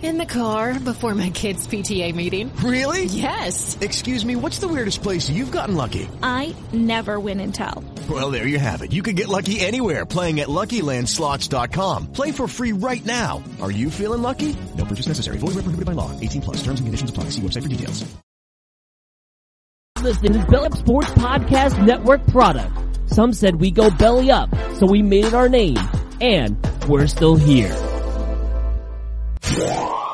In the car before my kids' PTA meeting. Really? Yes. Excuse me, what's the weirdest place you've gotten lucky? I never win and tell. Well, there you have it. You can get lucky anywhere playing at LuckyLandSlots.com. Play for free right now. Are you feeling lucky? No purchase necessary. Void where prohibited by law. 18 plus. Terms and conditions apply. See website for details. This is Belly Up Sports Podcast Network product. Some said we go belly up, so we made it our name. And we're still here. 우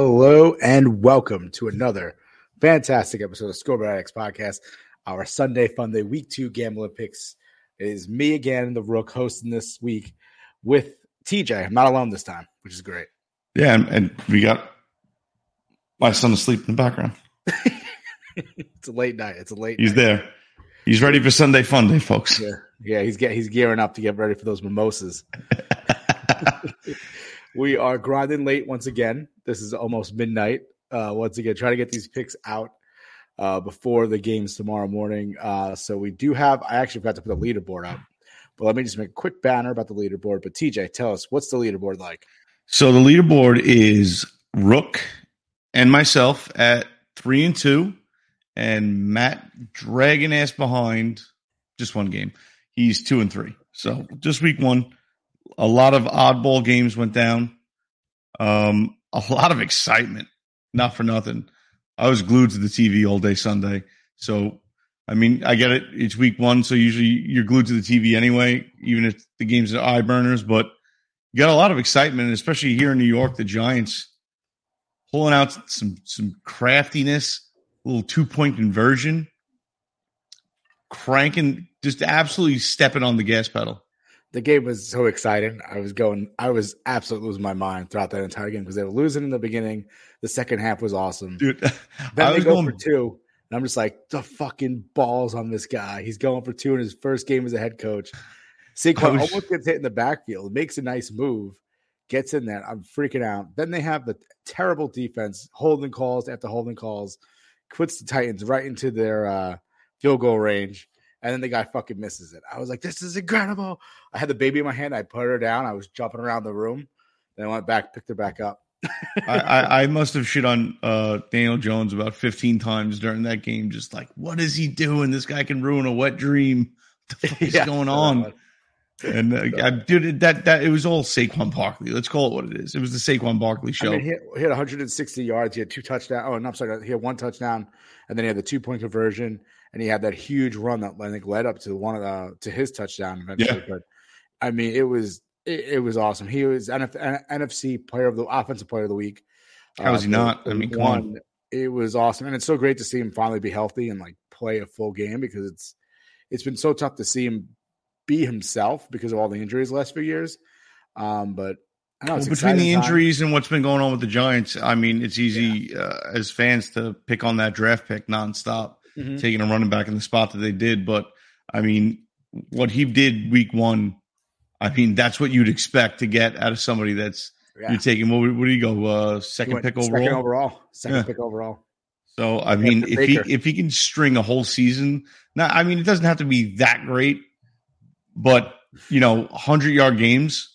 Hello and welcome to another fantastic episode of Scoreboard Addicts Podcast, our Sunday Fun Day Week Two Gambling Picks. It is me again, the Rook, hosting this week with TJ. I'm not alone this time, which is great. Yeah, and, and we got my son asleep in the background. it's a late night. It's a late. He's night. there. He's ready for Sunday Fun Day, folks. Yeah, yeah. He's get he's gearing up to get ready for those mimosas. we are grinding late once again. This is almost midnight. Uh, once again, trying to get these picks out uh, before the games tomorrow morning. Uh, so we do have. I actually forgot to put the leaderboard up, but let me just make a quick banner about the leaderboard. But TJ, tell us what's the leaderboard like? So the leaderboard is Rook and myself at three and two, and Matt dragging ass behind just one game. He's two and three. So just week one, a lot of oddball games went down. Um, a lot of excitement, not for nothing. I was glued to the TV all day Sunday. So, I mean, I get it. It's week one. So usually you're glued to the TV anyway, even if the games are eye burners, but you got a lot of excitement, especially here in New York, the Giants pulling out some, some craftiness, a little two point conversion, cranking, just absolutely stepping on the gas pedal the game was so exciting. I was going, I was absolutely losing my mind throughout that entire game because they were losing in the beginning. The second half was awesome. Dude, then I they go going... for two, and I'm just like, the fucking balls on this guy. He's going for two in his first game as a head coach. Saquon was- almost gets hit in the backfield, makes a nice move, gets in there. I'm freaking out. Then they have the terrible defense, holding calls after holding calls, puts the Titans right into their uh, field goal range and then the guy fucking misses it. I was like, "This is incredible!" I had the baby in my hand. I put her down. I was jumping around the room. Then I went back, picked her back up. I, I, I must have shit on uh, Daniel Jones about 15 times during that game. Just like, what is he doing? This guy can ruin a wet dream. What the fuck is Yeah, going on? And uh, I, dude, that that it was all Saquon Barkley. Let's call it what it is. It was the Saquon Barkley I show. mean, he had, he had 160 yards. He had two touchdowns. Oh, no, I'm sorry. He had one touchdown, and then he had the two point conversion, and he had that huge run that I think led up to one of the, to his touchdown eventually. Yeah. But I mean, it was it, it was awesome. He was NF, NFC player of the offensive player of the week. How is he for- not? I mean, come on. It was awesome, and it's so great to see him finally be healthy and like play a full game because it's it's been so tough to see him be himself because of all the injuries the last few years. Um, but I know Well, between the time. injuries and what's been going on with the Giants, I mean, it's easy uh, as fans to pick on that draft pick nonstop, Mhm. taking a running back in the spot that they did. But I mean, what he did week one, I mean, that's what you'd expect to get out of somebody that's Yeah. you're taking. What, what do you go? Uh, second pick second overall. overall, second Yeah. pick overall. So I mean, if he if he can string a whole season, now I mean, it doesn't have to be that great, but you know, hundred yard games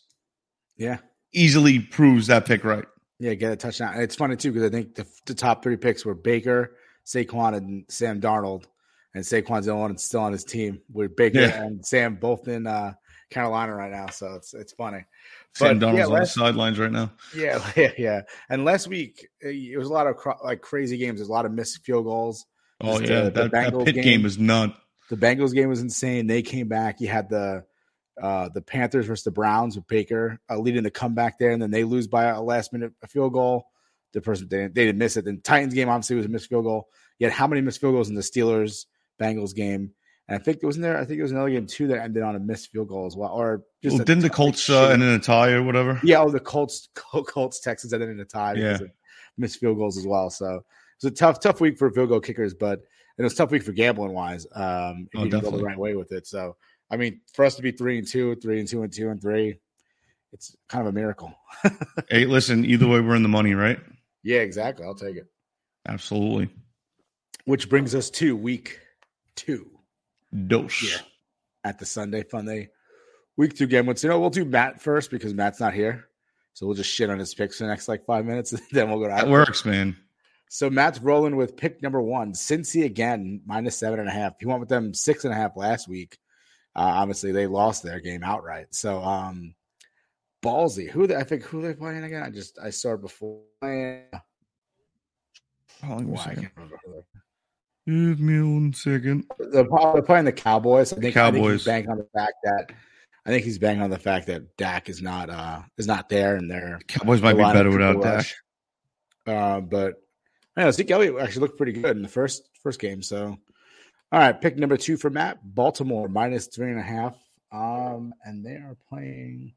Yeah, easily proves that pick right. yeah, get a touchdown. It's funny too because I think the, the top three picks were Baker, Saquon, and Sam Darnold, and Saquon's the only one still on his team with Baker Yeah. and Sam both in uh, Carolina right now. So it's it's funny. Sam But, Darnold's yeah, on the sidelines right now. Yeah, yeah, yeah. And last week uh, it was a lot of cro- like crazy games. There's a lot of missed field goals. Oh Just, yeah, uh, the that, that Bengals pit game. game. was nut. The Bengals game was insane. They came back. You had the uh, the Panthers versus the Browns with Baker uh, leading the comeback there, and then they lose by a last minute field goal. The person they, they didn't miss it. Then Titans game obviously was a missed field goal. Yet how many missed field goals in the Steelers Bengals game? And I think it wasn't there. I think it was another game too that ended on a missed field goal as well, or just Well, didn't the Colts uh, end in a tie or whatever? yeah, oh, the Colts, Col- Colts, Texans ended in a tie Yeah. missed field goals as well. So it was a tough, tough week for field goal kickers, but it was a tough week for gambling wise. Um, if Oh, you didn't go the right way with it. So I mean, for us to be three and two, three and two, and two and three, it's kind of a miracle. Hey, listen, either way, we're in the money, right? Yeah, exactly. I'll take it. Absolutely. Which brings us to week two Dose. Yeah. at the Sunday Fun Day. Week two game. Let's you know we'll do Matt first because Matt's not here. So we'll just shit on his picks for the next like five minutes, and then we'll go to That works, man. So Matt's rolling with pick number one, Cincy again, minus seven and a half. He went with them six and a half last week. Uh, obviously, they lost their game outright. So um ballsy. Who they, I think who they playing again? I just I saw it before. On Why, I can't remember Give me one second. They're probably playing the Cowboys. I think, I think Cowboys. he's banging on the fact that I think he's banging on the fact that Dak is not uh is not there and they're Cowboys might be better without go Dak. Uh, but I know Zeke Elliott actually looked pretty good in the first first game. So, all right, pick number two for Matt, Baltimore minus three and a half. Um, and they are playing.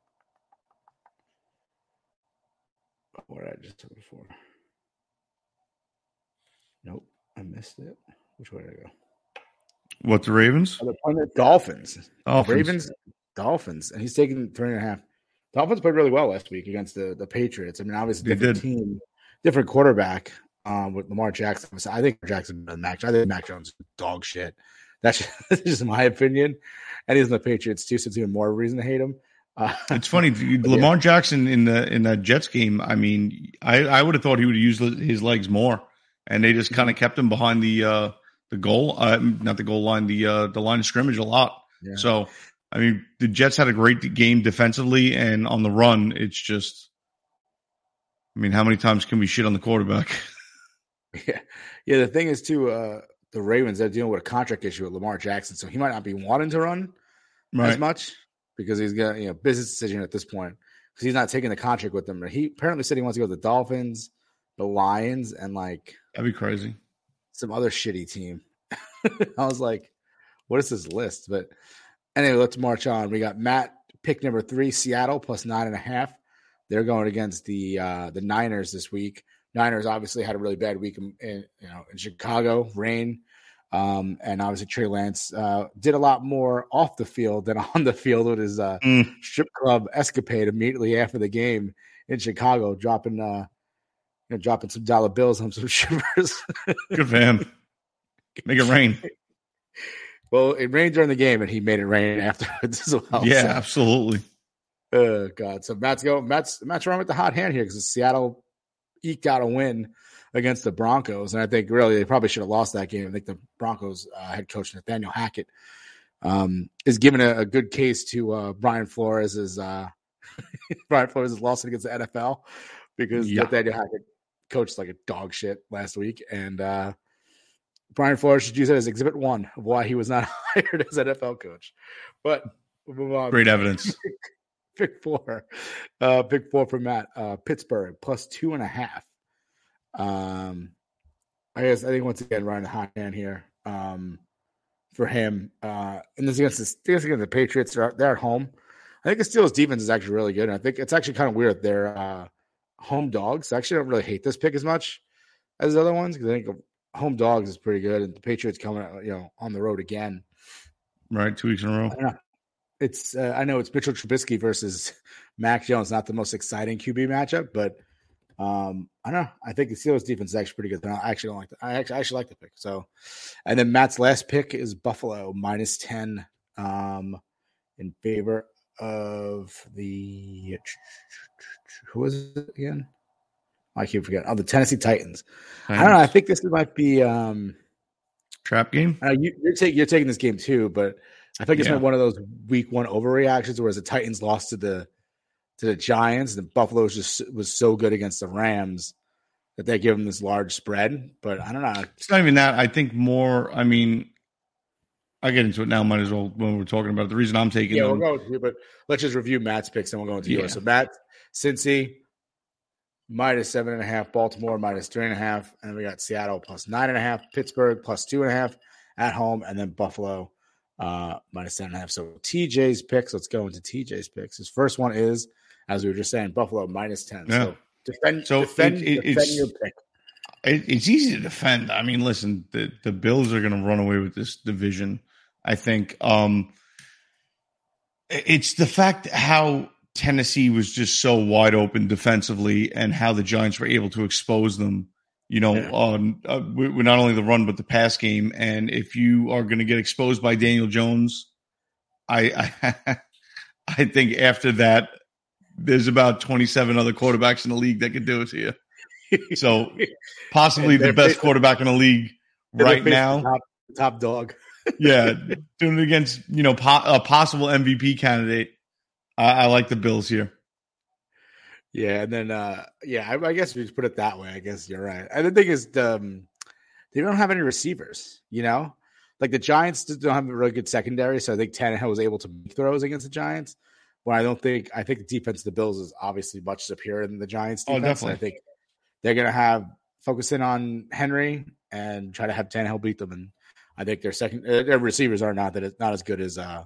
What did I just took it for? Nope, I missed it. Which way did I go? What the Ravens? Oh, they're playing the Dolphins. Dolphins. Ravens, Dolphins, and he's taking three and a half. Dolphins played really well last week against the the Patriots. I mean, obviously They different did. team, different quarterback um, with Lamar Jackson. I think Jackson better Mac. I think Mac Jones is dog shit. That's just, that's just my opinion. And he's in the Patriots too, so it's even more reason to hate him. Uh, It's funny, Lamar Jackson in the in that Jets game. I mean, I I would have thought he would use his legs more, and they just kind of kept him behind the uh the goal, uh, not the goal line, the uh the line of scrimmage a lot. Yeah. So, I mean, the Jets had a great game defensively, and on the run, it's just. I mean, how many times can we shit on the quarterback? Yeah, yeah. The thing is, too, uh, the Ravens they're dealing with a contract issue with Lamar Jackson, so he might not be wanting to run as much because he's got you know business decision at this point because he's not taking the contract with them. He apparently said he wants to go to the Dolphins, the Lions, and like That'd be crazy. some other shitty team. I was like, what is this list? But anyway, let's march on. We got Matt pick number three, Seattle plus nine and a half. They're going against the uh, the Niners this week. Niners obviously had a really bad week in, in you know in Chicago, rain, um, and obviously Trey Lance uh, did a lot more off the field than on the field with his uh, Mm. strip club escapade immediately after the game in Chicago, dropping uh, you know, dropping some dollar bills on some strippers. Good him. Make it rain. Well, it rained during the game, and he made it rain afterwards as well. yeah, So, absolutely. oh God. So Matt's go. Matt's Matt's running with the hot hand here because Seattle eked out a win against the Broncos, and I think really they probably should have lost that game. I think the Broncos uh, head coach Nathaniel Hackett um, is giving a, a good case to uh, Brian Flores' uh, Brian Flores' loss against the NFL because Yeah. Nathaniel Hackett coached like a dog shit last week, and uh, Brian Flores should use that as exhibit one of why he was not hired as NFL coach. But we'll move on. Great evidence. Pick four. Uh pick four for Matt. Uh Pittsburgh plus two and a half. Um I guess I think once again Ryan the hot hand here. Um for him. Uh and this against the this against the Patriots. They're, they're at home. I think the Steelers defense is actually really good. And I think it's actually kind of weird. They're uh home dogs. I actually don't really hate this pick as much as the other ones because I think home dogs is pretty good. And the Patriots coming out, you know, on the road again. Right, two weeks in a row. It's uh, I know it's Mitchell Trubisky versus Mac Jones, not the most exciting QB matchup, but um, I don't know. I think the Steelers defense is actually pretty good. But I actually don't like the, I actually I actually like the pick. So, and then Matt's last pick is Buffalo minus ten um, in favor of the who was it again? I keep forgetting. Oh, the Tennessee Titans. I don't know. I think this might be. Um, Trap game. Know you, you're taking you're taking this game too, but I think it's Yeah. been one of those week one overreactions, whereas the Titans lost to the to the Giants, and Buffalo was just was so good against the Rams that they give them this large spread. But I don't know. It's not even that. I think more. I mean, I get into it now. Might as well when we're talking about it. The reason I'm taking Yeah, them. we'll go with you, but let's just review Matt's picks and we'll go into Yeah. yours. So Matt, Cincy, minus seven and a half. Baltimore minus three and a half, and then we got Seattle plus nine and a half. Pittsburgh plus two and a half at home, and then Buffalo uh, minus ten and a half. So TJ's picks. Let's go into TJ's picks. His first one is, as we were just saying, Buffalo minus ten. Yeah. So defend, So defend, it- it- defend it's- your pick. It, it's easy to defend. I mean, listen, the the Bills are going to run away with this division. I think um, it's the fact how Tennessee was just so wide open defensively, and how the Giants were able to expose them. You know, Yeah. on uh, with with not only the run but the pass game. And if you are going to get exposed by Daniel Jones, I I, I think after that, there's about 27 other quarterbacks in the league that could do it to you. So possibly the best quarterback in the league right now. top, top dog. yeah, doing it against you know po- a possible MVP candidate. I, I like the Bills here. Yeah, and then uh yeah, I, I guess we just put it that way. I guess you're right. And the thing is, um, they don't have any receivers. You know, like the Giants don't have a really good secondary, so I think Tannehill was able to make throws against the Giants. But I don't think I think the defense of the Bills is obviously much superior than the Giants Oh, defense. I think they're gonna have focus in on Henry and try to have Tannehill beat them. And I think their second uh, their receivers are not that it's not as good as uh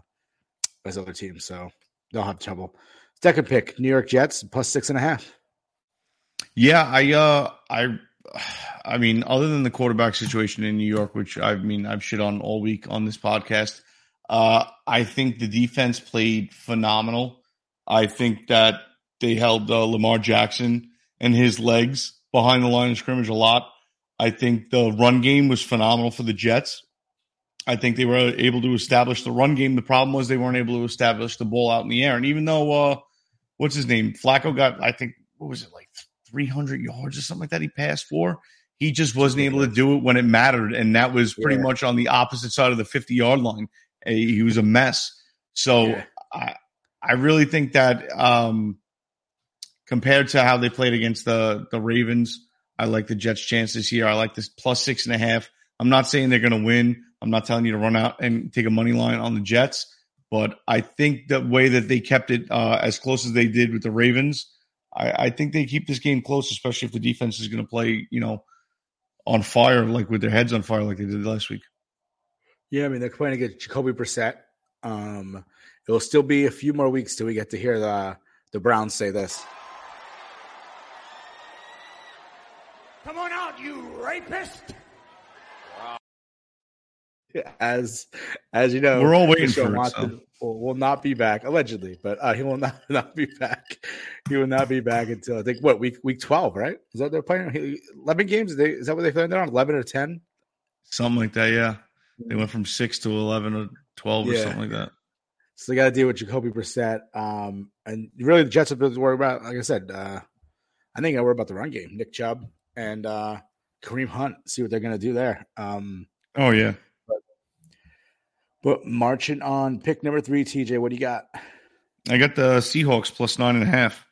as other teams, so they'll have trouble. Second pick, New York Jets plus six and a half. Yeah, I uh I I mean, other than the quarterback situation in New York, which I mean I've shit on all week on this podcast, uh I think the defense played phenomenal. I think that they held uh, Lamar Jackson and his legs behind the line of scrimmage a lot. I think the run game was phenomenal for the Jets. I think they were able to establish the run game. The problem was they weren't able to establish the ball out in the air. And even though uh what's his name? Flacco got I think what was it like 300 yards or something like that he passed for. He just wasn't able to do it when it mattered. And that was pretty Yeah. much on the opposite side of the 50 yard line. He was a mess. So Yeah. I, I really think that um, compared to how they played against the, the Ravens, I like the Jets' chances here. I like this plus six and a half. I'm not saying they're going to win. I'm not telling you to run out and take a money line on the Jets, but I think the way that they kept it uh, as close as they did with the Ravens, I, I think they keep this game close, especially if the defense is going to play, you know, on fire, like with their heads on fire, like they did last week. Yeah, I mean they're playing against Jacoby Brissett. Um, it will still be a few more weeks till we get to hear the the Browns say this. Come on out, you rapist! As as you know, We're all waiting Deshaun for it, Watson Will, will not be back allegedly, but uh, he will not not be back. He will not be back until I think what week week twelve, right? Is that they're playing eleven games? Is, they, is that what they're playing They're on? Eleven or ten? Something like that, yeah. They went from six to 11 or 12 or something like that. So they got to deal with Jacoby Brissett. Um, and really, the Jets have been worried about. Like I said, uh, I think I worry about the run game. Nick Chubb and uh, Kareem Hunt. See what they're going to do there. Um, Oh, yeah. but marching on pick number three, TJ. What do you got? I got the Seahawks plus nine and a half.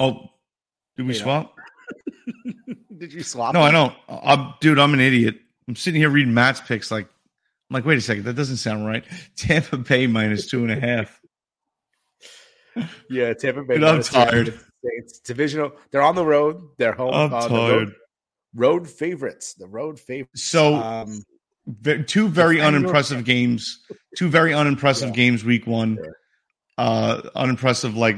Oh, did we swap? Did you swap? No, I don't. I'm, dude, I'm an idiot. I'm sitting here reading Matt's picks. Like, I'm like, wait a second, that doesn't sound right. Tampa Bay minus two and a half. Yeah, Tampa Bay. I'm tired. It's, divisional. They're on the road. They're home. I'm uh, road- tired. Road, favorites. The road favorites. So, um, two very unimpressive games. Two very unimpressive Yeah. games week one. Sure. Uh, unimpressive, like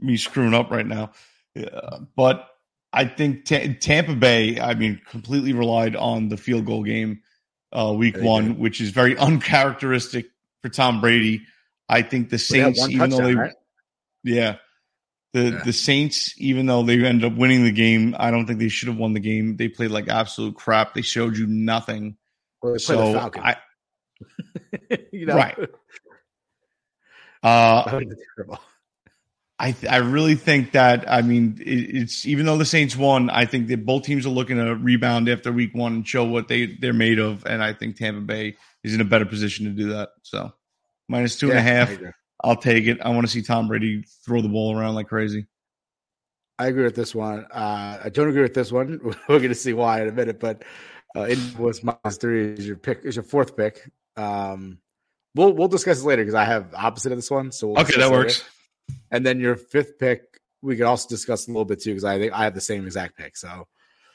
me screwing up right now. Yeah, but I think Ta- Tampa Bay, I mean, completely relied on the field goal game uh, week They one, did. which is very uncharacteristic for Tom Brady. I think the Saints, even though they, right? yeah, the Yeah. the Saints, even though they ended up winning the game, I don't think they should have won the game. They played like absolute crap. They showed you nothing. Well, they play the So I, you know? right. uh, terrible. I th- I really think that I mean it, it's even though the Saints won, I think that both teams are looking to rebound after week one and show what they they're made of, and I think Tampa Bay is in a better position to do that. So minus two and a half. I'll take it. I want to see Tom Brady throw the ball around like crazy. I agree with this one. Uh, I don't agree with this one. We're going to see why in a minute. But uh, Indianapolis minus three is your pick. Is your fourth pick. Um, we'll we'll discuss this later because I have opposite of this one. So we'll Okay, that later. And then your fifth pick we could also discuss a little bit too because I think I have the same exact pick. So,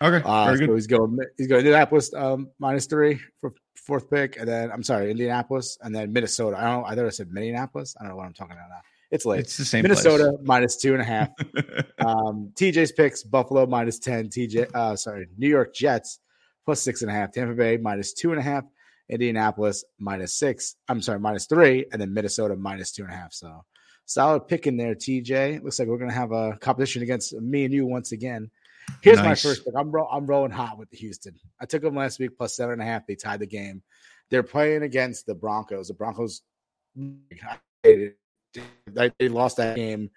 Okay, uh, very so he's going he's going Indianapolis um, minus three for fourth pick, and then I'm sorry, Indianapolis, and then Minnesota. I don't. know. I thought I said Minneapolis. I don't know what I'm talking about now. It's late. It's the same. Minnesota minus two and a half. um, TJ's picks: Buffalo minus ten. TJ, uh, sorry, New York Jets plus six and a half. Tampa Bay minus two and a half. Indianapolis minus six. I'm sorry, minus three, and then Minnesota minus two and a half. So solid pick in there, TJ. Looks like we're gonna have a competition against me and you once again. Here's Nice. my first pick. I'm ro- I'm rolling hot with the Houston. I took them last week plus seven and a half. They tied the game. They're playing against the Broncos. The Broncos they, they lost that game.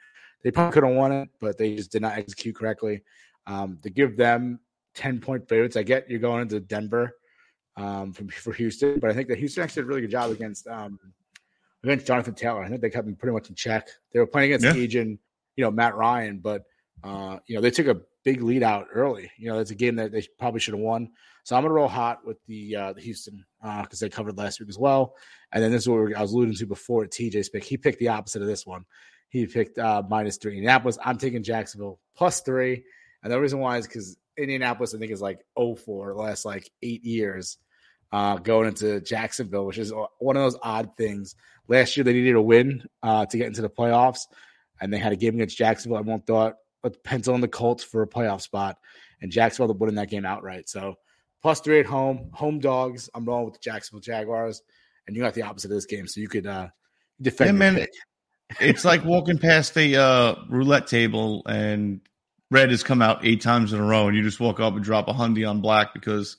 They probably could have won it, but they just did not execute correctly. Um, to give them 10 point favorites, I get you're going into Denver um, from, for Houston, but I think that Houston actually did a really good job against um, against Jonathan Taylor. I think they kept him pretty much in check. They were playing against Yeah. Agent, you know, Matt Ryan, but uh, you know, they took a big lead out early. You know, it's a game that they probably should have won. So I'm gonna roll hot with the uh, the Houston because they covered last week as well. And then this is what I was alluding to before. TJ's pick. He picked the opposite of this one. He picked uh, minus three. Indianapolis. I'm taking Jacksonville plus three. And the reason why is because Indianapolis, I think, is like 0 for the last like eight years uh, going into Jacksonville, which is one of those odd things. Last year, they needed a win uh, to get into the playoffs, and they had a game against Jacksonville. Everyone thought, let's pencil in the Colts for a playoff spot, and Jacksonville winning that game outright. So, plus three at home, home dogs. I'm rolling with the Jacksonville Jaguars, and you got the opposite of this game, so you could uh, defend. Yeah, man. pick. it's like walking past a uh, roulette table and red has come out eight times in a row, and you just walk up and drop a hundy on black because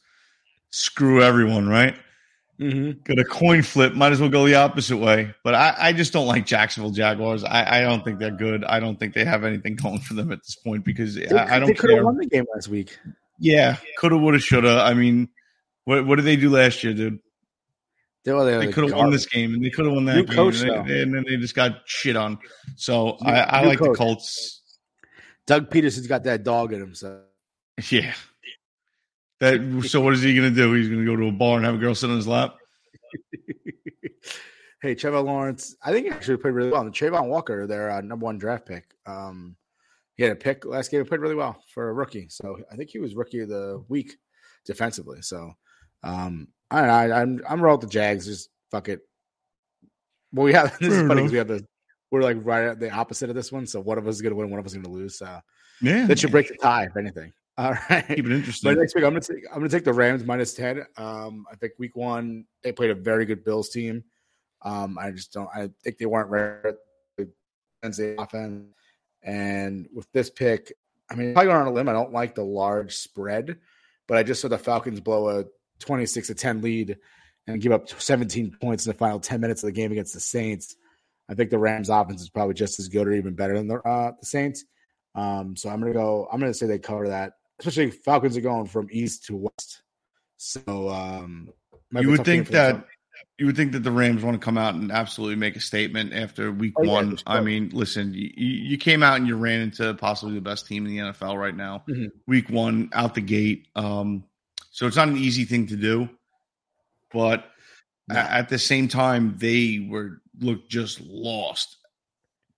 screw everyone, right? Mm-hmm. Got a coin flip, might as well go the opposite way. But I, I just don't like Jacksonville Jaguars. I, I don't think they're good. I don't think they have anything going for them at this point because They, I, I don't They could have won the game last week. Yeah, coulda, woulda, shoulda. I mean, what what did they do last year, dude? They, well, they, were They could have won this game, and they could have won that New game, coach, and, they, and then they just got shit on. So New- I, I new like the coach. Colts. Doug Pederson's got that dog in him, so Yeah. That so what is he gonna do? He's gonna go to a bar and have a girl sit on his lap. hey, Trevor Lawrence, I think he actually played really well. And Travon Walker, their uh, number one draft pick, um, he had a pick last game. He played really well for a rookie. So I think he was rookie of the week defensively. So um, I don't know. I, I'm I'm rolling with the Jags. Just fuck it. Well, we have this is funny because we have the we're like right at the opposite of this one. So one of us is gonna win, one of us is gonna lose. So Yeah. that should break the tie, if anything. All right. keep it But interesting. next week, I'm gonna take I'm gonna take the Rams minus ten. Um, I think week one they played a very good Bills team. Um, I just don't. I think they weren't ready the offense. And with this pick, I mean, probably going on a limb. I don't like the large spread, but I just saw the Falcons blow a 26 to 10 lead and give up 17 points in the final 10 minutes of the game against the Saints. I think the Rams offense is probably just as good or even better than the uh, the Saints. Um, so I'm gonna go. I'm gonna say they cover that. Especially Falcons are going from east to west. So um, You would think that you would think that the Rams want to come out and absolutely make a statement after week Oh, yeah, one. I mean, listen, you, you came out and you ran into possibly the best team in the NFL right now. Mhm. Week one out the gate. Um, so it's not an easy thing to do, but a- at the same time, they were looked just lost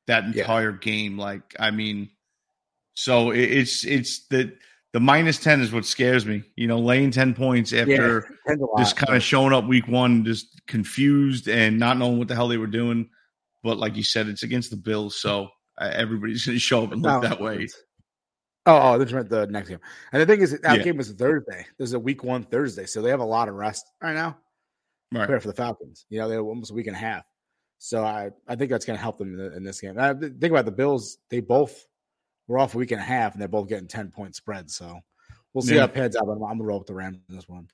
that Yeah. entire game. Like, I mean, so it, it's it's the the minus ten is what scares me. You know, laying ten points after lot, just kind of showing up week one, just confused and not knowing what the hell they were doing. But like you said, it's against the Bills, so everybody's going to show up and look No. that way. Oh, oh, this meant the next game. And the thing is, that Yeah. game was Thursday. There's a week one Thursday, so they have a lot of rest right now. Right. For the Falcons. You know, they're almost a week and a half. So I, I think that's going to help them in, the, in this game. I, think about the Bills; they both were off a week and a half, and they're both getting ten point spreads. So we'll see Yeah. how it pans out. But I'm, I'm going to roll with the Rams in this one.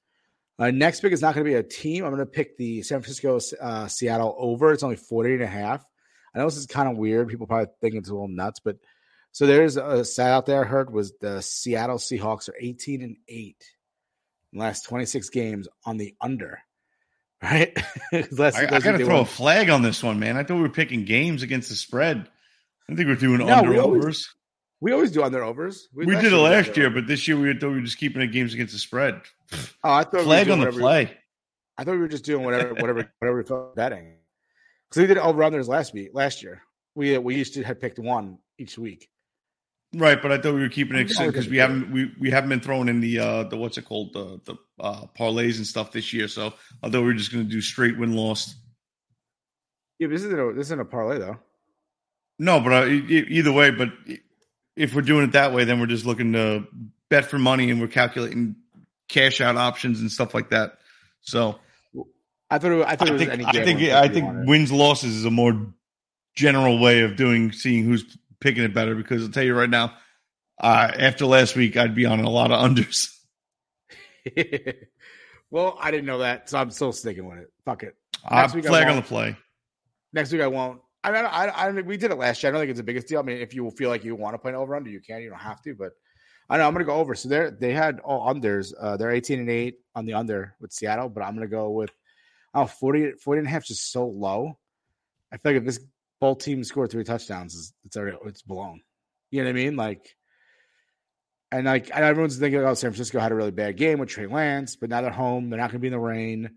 Uh, next pick is not going to be a team. I'm going to pick the San Francisco uh, Seattle over. It's only 40 and a half. I know this is kind of weird. People probably think it's a little nuts, but so there's a stat out there I heard was the Seattle Seahawks are 18 and 8 in the last 26 games on the under. Right? Last- I, I got to throw a flag on this one, man. I thought we were picking games against the spread. I think we're doing No, under overs. We always do under overs. We, did it last year, but this year we thought we were just keeping it games against the spread. Oh, I thought we were Flag doing on the play. I thought we were just doing whatever, whatever, whatever we felt betting. Because we did over unders last week, last year. We we used to had picked one each week. Right, but I thought we were keeping it because we haven't we, we haven't been throwing in the uh the what's it called the the uh, parlays and stuff this year. So I thought we were just going to do straight win loss. Yeah, but this isn't a, this isn't a parlay though. No, but uh, e- e- either way, but if we're doing it that way, then we're just looking to bet for money and we're calculating cash out options and stuff like that. So I thought it, I thought it I was think any I think I think wins losses is a more general way of doing seeing who's picking it better because I'll tell you right now, uh, after last week, I'd be on a lot of unders. well, I didn't know that, so I'm still sticking with it. Fuck it. I Next week I flag on the play. Next week I won't. I mean, I, I, we did it last year. I don't think it's the biggest deal. I mean, if you feel like you want to play an over under, you can. You don't have to, but I know I'm going to go over. So they they had all unders. Uh, they're 18 and eight on the under with Seattle, but I'm going to go with oh 40, 40 and a half is just so low. I feel like if this both teams score three touchdowns, it's it's already it's blown. You know what I mean? Like, and like, and everyone's thinking, oh, San Francisco had a really bad game with Trey Lance, but now they're home. They're not going to be in the rain.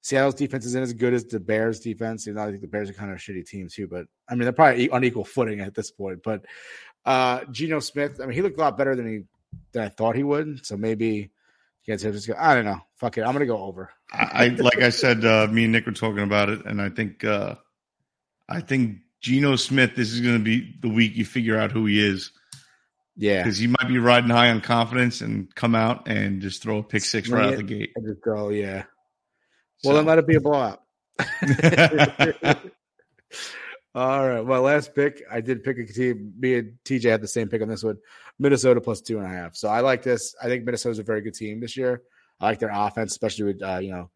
Seattle's defense isn't as good as the Bears' defense. You know, I think the Bears are kind of a shitty team too, but I mean, they're probably on equal footing at this point. But uh Geno Smith, I mean, he looked a lot better than he than I thought he would. So maybe against San Francisco, I don't know. Fuck it, I'm gonna go over. I, I like I said, uh, me and Nick were talking about it, and I think uh, I think Geno Smith. This is going to be the week you figure out who he is Yeah, because he might be riding high on confidence and come out and just throw a pick six right out the gate. Just go, yeah. Well, So- then let it be a blowout. All right. Well, last pick, I did pick a team. Me and TJ had the same pick on this one. Minnesota plus two and a half. So I like this. I think Minnesota's a very good team this year. I like their offense, especially with uh, you know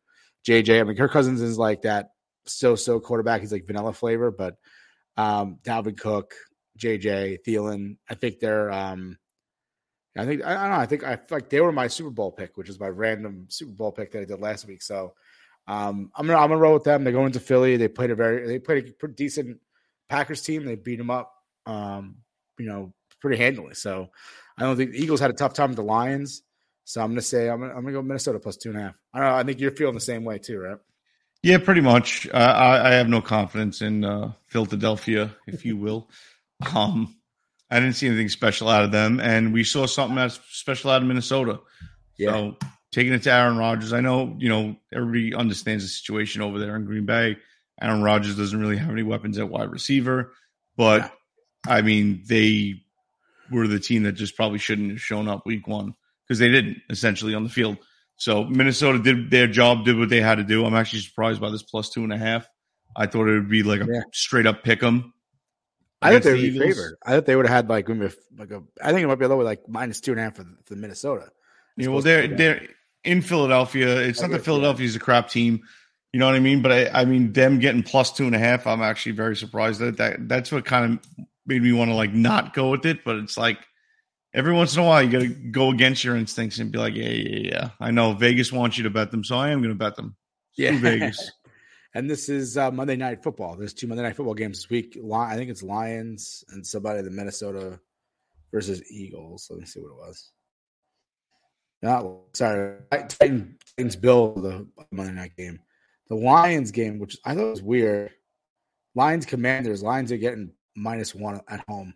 JJ. I mean, Kirk Cousins is like that so-so quarterback. He's like vanilla flavor, but um, Dalvin Cook, JJ, Thielen. I think they're. Um, I think I don't know. I think I like they were my Super Bowl pick, which is my random Super Bowl pick that I did last week. So um, I'm gonna I'm gonna roll with them. They go into Philly. They played a very they played a pretty decent Packers team. They beat them up, um, you know, pretty handily. So I don't think the Eagles had a tough time with the Lions. So I'm gonna say I'm gonna, I'm gonna go Minnesota plus two and a half. I don't know. I think you're feeling the same way too, right? Yeah, pretty much. Uh, I, I have no confidence in uh, Philadelphia, if you will. Um, I didn't see anything special out of them, and we saw something that's special out of Minnesota. Yeah. So taking it to Aaron Rodgers, I know you know everybody understands the situation over there in Green Bay. Aaron Rodgers doesn't really have any weapons at wide receiver, but I mean they were the team that just probably shouldn't have shown up week one because they didn't essentially on the field. So Minnesota did their job, did what they had to do. I'm actually surprised by this plus two and a half. I thought it would be like a Yeah. straight up pick 'em. I thought they the would be Eagles. favored. I thought they would have had like like a. I think it might be a lower like minus two and a half for, for Minnesota. Yeah, well, they're they're in Philadelphia. It's not that guess, Philadelphia's a crap team, you know what I mean. But I, I mean, them getting plus two and a half, I'm actually very surprised at that. That's what kind of made me want to like not go with it. But it's like every once in a while, you got to go against your instincts and be like, yeah, yeah, yeah. I know Vegas wants you to bet them, so I am going to bet them. Yeah. Screw Vegas. And this is uh, Monday Night Football. There's two Monday Night Football games this week. I think it's Lions and somebody the Minnesota versus Eagles. Let me see what it was. Not sorry, Titan- Titans Bill the Monday Night game. The Lions game, which I thought was weird. Lions Commanders. Lions are getting minus one at home.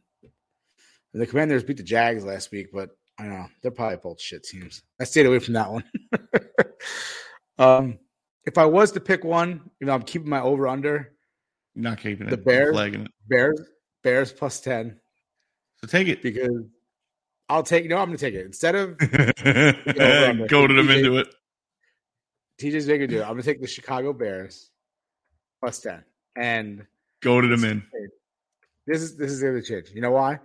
And the Commanders beat the Jags last week, but I don't know they're probably both shit teams. I stayed away from that one. um, if I was to pick one, you know, I'm keeping my over under Not keeping it. The Bears? Bears, Bears plus 10 So take it. because I'll take, no, I'm going to take it. Instead of. Goaded them TJ into it. TJ's do it, I'm going to take the Chicago Bears plus 10. And Goaded them in. this is, this is the other change. You know why?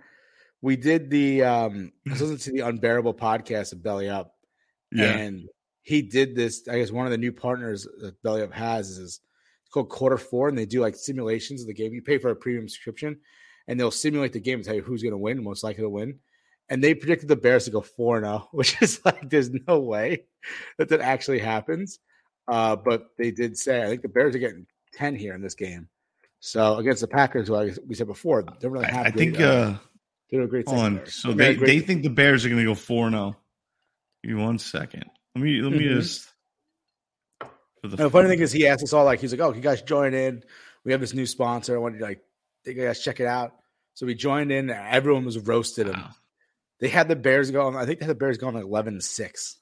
We did the, um, I was listening to the Unbearable podcast of Belly Up. Yeah. And he did this. I guess one of the new partners that Belly Up has is it's called Quarter Four, and they do like simulations of the game. You pay for a premium subscription, and they'll simulate the game and tell you who's going to win, most likely to win. And they predicted the Bears to go four zero, which is like there's no way that that actually happens. Uh, but they did say I think the Bears are getting ten here in this game. So against the Packers, who I, we said before, they're really I, have I great, think uh, uh, they're a great. On. So they, great- they think the Bears are going to go 4 0. Give me one second. Let me, let me Mhm. just. For the the funny thing is, he asked us all like, he's like, "Oh, you guys join in? We have this new sponsor. I want you to like, you guys check it out." So we joined in. Everyone was roasted him Wow. They had the Bears going. I think they had the Bears going like 11-6,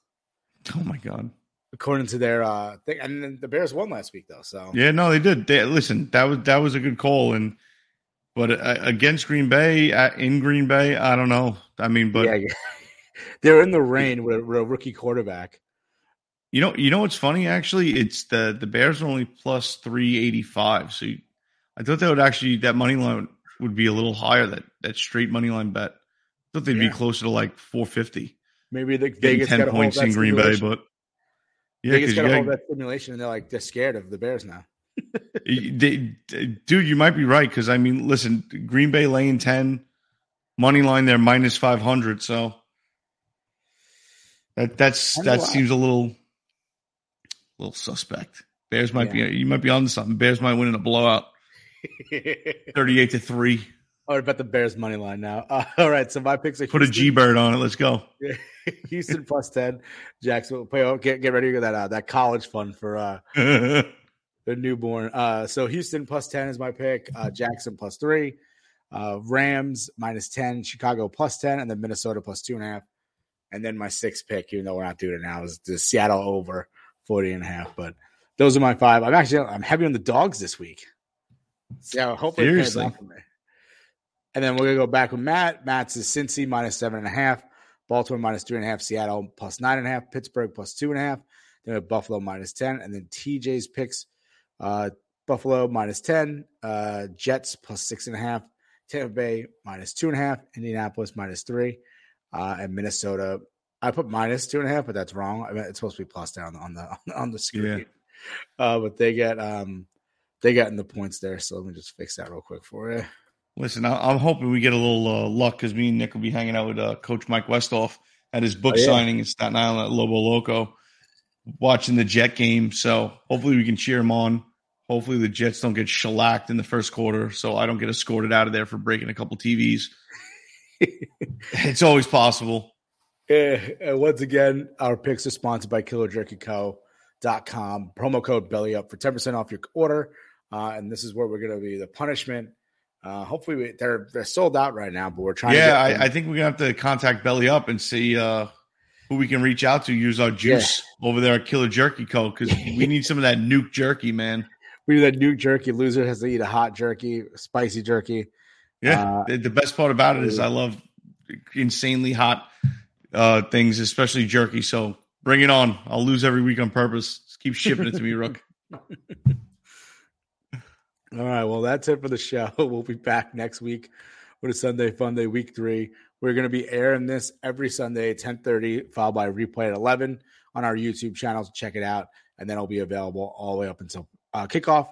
Oh my god. according to their uh thing. And then the Bears won last week though. So Yeah, no, they did. They, listen, that was that was a good call, and but uh, against Green Bay uh, in Green Bay, I don't know. I mean, but yeah, yeah. they're in the rain with a, with a rookie quarterback. you know, you know what's funny? Actually, it's the the Bears are only plus three eighty five. So you, I thought that would actually that money line would be a little higher. That that straight money line bet. Thought they'd Yeah. be closer to like four fifty. Maybe the Getting Vegas ten got a hold points that in Green Bay, but yeah, Vegas got you a hold that stimulation, and they're like they're scared of the Bears now. They, dude, you might be right because I mean, listen, Green Bay laying ten, money line there minus five hundred. So that that's that why. seems a little, little suspect. Bears might Yeah. be you might be on something. Bears might win in a blowout, thirty-eight to three. I would bet the Bears money line now. Uh, all right, so my picks are Put a G bird on it. Let's go. Houston plus ten, Jacksonville. Play, oh, get get ready for that uh, that college fund for uh, the newborn. Uh, so Houston plus ten is my pick. Uh, Jackson plus three, uh, Rams minus ten, Chicago plus ten, and then Minnesota plus two and a half. And then my sixth pick, even though we're not doing it now, is the Seattle over 40 and a half. But those are my five. I'm actually I'm heavy on the dogs this week. So hopefully it pays off for me. And then we're gonna go back with Matt. Matt's is Cincy minus seven and a half, Baltimore minus three and a half, Seattle plus nine and a half, Pittsburgh plus two and a half, then we have Buffalo minus ten, and then TJ's picks uh, Buffalo minus 10, uh, Jets plus six and a half, Tampa Bay minus two and a half, Indianapolis minus three, uh, and Minnesota. I put minus two and a half, but that's wrong. I mean, it's supposed to be plus down on the on the screen. Uh, but they get um they got in the points there. So let me just fix that real quick for you. Listen, I, I'm hoping we get a little uh, luck because me and Nick will be hanging out with uh, Coach Mike Westhoff at his book Oh, yeah. signing in Staten Island at Lobo Loco, watching the Jet game. So hopefully we can cheer him on. Hopefully the Jets don't get shellacked in the first quarter, so I don't get escorted out of there for breaking a couple TVs. it's always possible. And once again, our picks are sponsored by KillerJerkyCo.com. Promo code Belly Up for ten percent off your order. Uh, and this is where we're going to be the punishment. Uh, hopefully, we, they're they're sold out right now, but we're trying. Yeah, I. I think we're gonna have to contact Belly Up and see uh, who we can reach out to. Use our juice over there at Killer Jerky Co. because we need some of that nuke jerky, man. we do that nuke jerky. Loser has to eat a hot jerky, spicy jerky. Yeah, Uh, the, the best part about it is I love insanely hot uh, things, especially jerky. So bring it on. I'll lose every week on purpose. Just keep shipping it to me, Rook. All right, well, that's it for the show. We'll be back next week with a Sunday Fun Day, Week Three. We're going to be airing this every Sunday, ten thirty, followed by a replay at eleven on our YouTube channel. So check it out, and then it'll be available all the way up until uh, kickoff.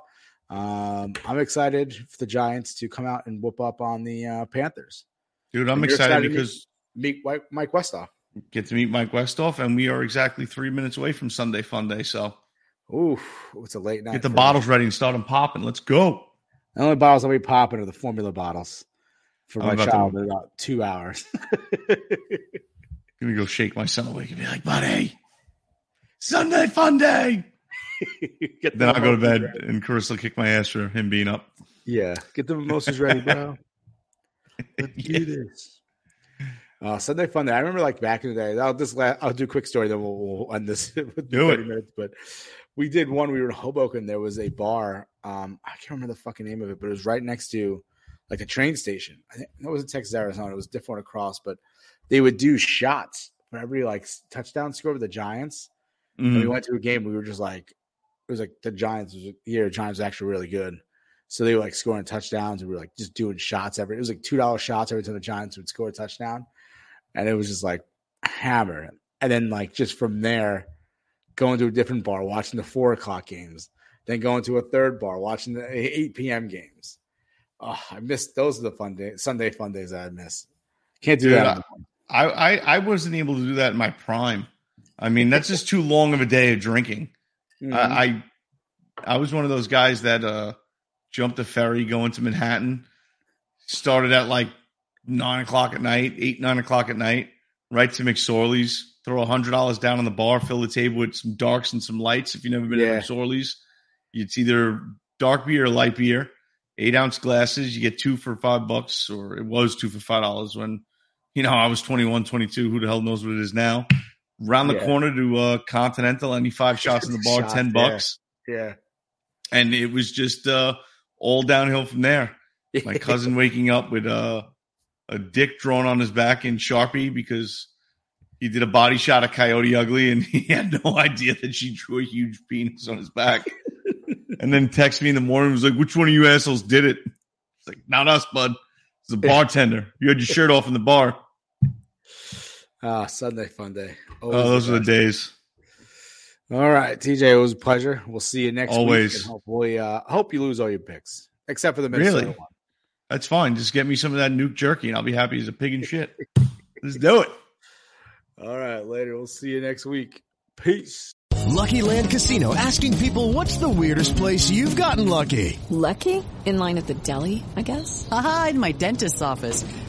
Um, I'm excited for the Giants to come out and whoop up on the uh, Panthers. Dude, I'm excited excited because Meet Mike, Mike Westhoff. get to meet Mike Westhoff, and we are exactly three minutes away from Sunday Fun Day. So Ooh, it's a late night. get the for- bottles ready and start them popping. Let's go. The only bottles I'll be popping are the formula bottles for I'm my about to- child in about two hours. Gonna go shake my son awake and be like, buddy, Sunday Fun Day. Get Then I'll go to bed, ready. and Carissa will kick my ass for him being up. Yeah, get the mimosas ready, bro. Let's Yeah. do this. Uh, Sunday fun day. I remember like back in the day. I'll just la- I'll do a quick story, then we'll, we'll end this with Do 30 it. minutes. But we did one. We were in Hoboken. There was a bar. Um, I can't remember the fucking name of it, but it was right next to like a train station. I think it was in Texas, Arizona. It was different across, but they would do shots for every like touchdown score with the Giants. And we went to a game. We were just like, it was like the Giants was year. Giants was actually really good. So they were like scoring touchdowns, and we were like just doing shots every. It was like two dollar shots every time the Giants would score a touchdown, and it was just like hammer. And then like just from there, going to a different bar, watching the four o'clock games, then going to a third bar, watching the eight p.m. games. Oh, I missed those are the fun days, Sunday fun days I miss. Can't do Dude, that. I, I I wasn't able to do that in my prime. I mean, that's just too long of a day of drinking. Mhm. I, I I was one of those guys that uh jumped the ferry going to Manhattan. Started at like nine o'clock at night, eight nine o'clock at night, right to McSorley's. Throw a hundred dollars down on the bar, fill the table with some darks and some lights. If you've never been Yeah. to McSorley's, it's either dark beer or light beer. Eight ounce glasses, you get two for five bucks, or it was two for five dollars when you know, I was 21, 22. Who the hell knows what it is now? Round the Yeah. corner to uh, Continental, any five shots in the bar, Shots, 10 yeah. bucks. Yeah. And it was just uh, all downhill from there. My cousin waking up with uh, a dick drawn on his back in Sharpie because he did a body shot of Coyote Ugly and he had no idea that she drew a huge penis on his back. and then text me in the morning was like, "Which one of you assholes did it?" It's like, "Not us, bud. It's the bartender. You had your shirt off in the bar." Ah, Sunday fun day. Oh, those are the days. All right, TJ, it was a pleasure. We'll see you next Always. week. hopefully, uh, hope you lose all your picks except for the Minnesota Really? one. That's fine. Just get me some of that nuke jerky, and I'll be happy as a pig in shit. Let's do it. All right, later. We'll see you next week. Peace. Lucky Land Casino asking people what's the weirdest place you've gotten lucky? Lucky? In line at the deli, I guess? Aha, in my dentist's office.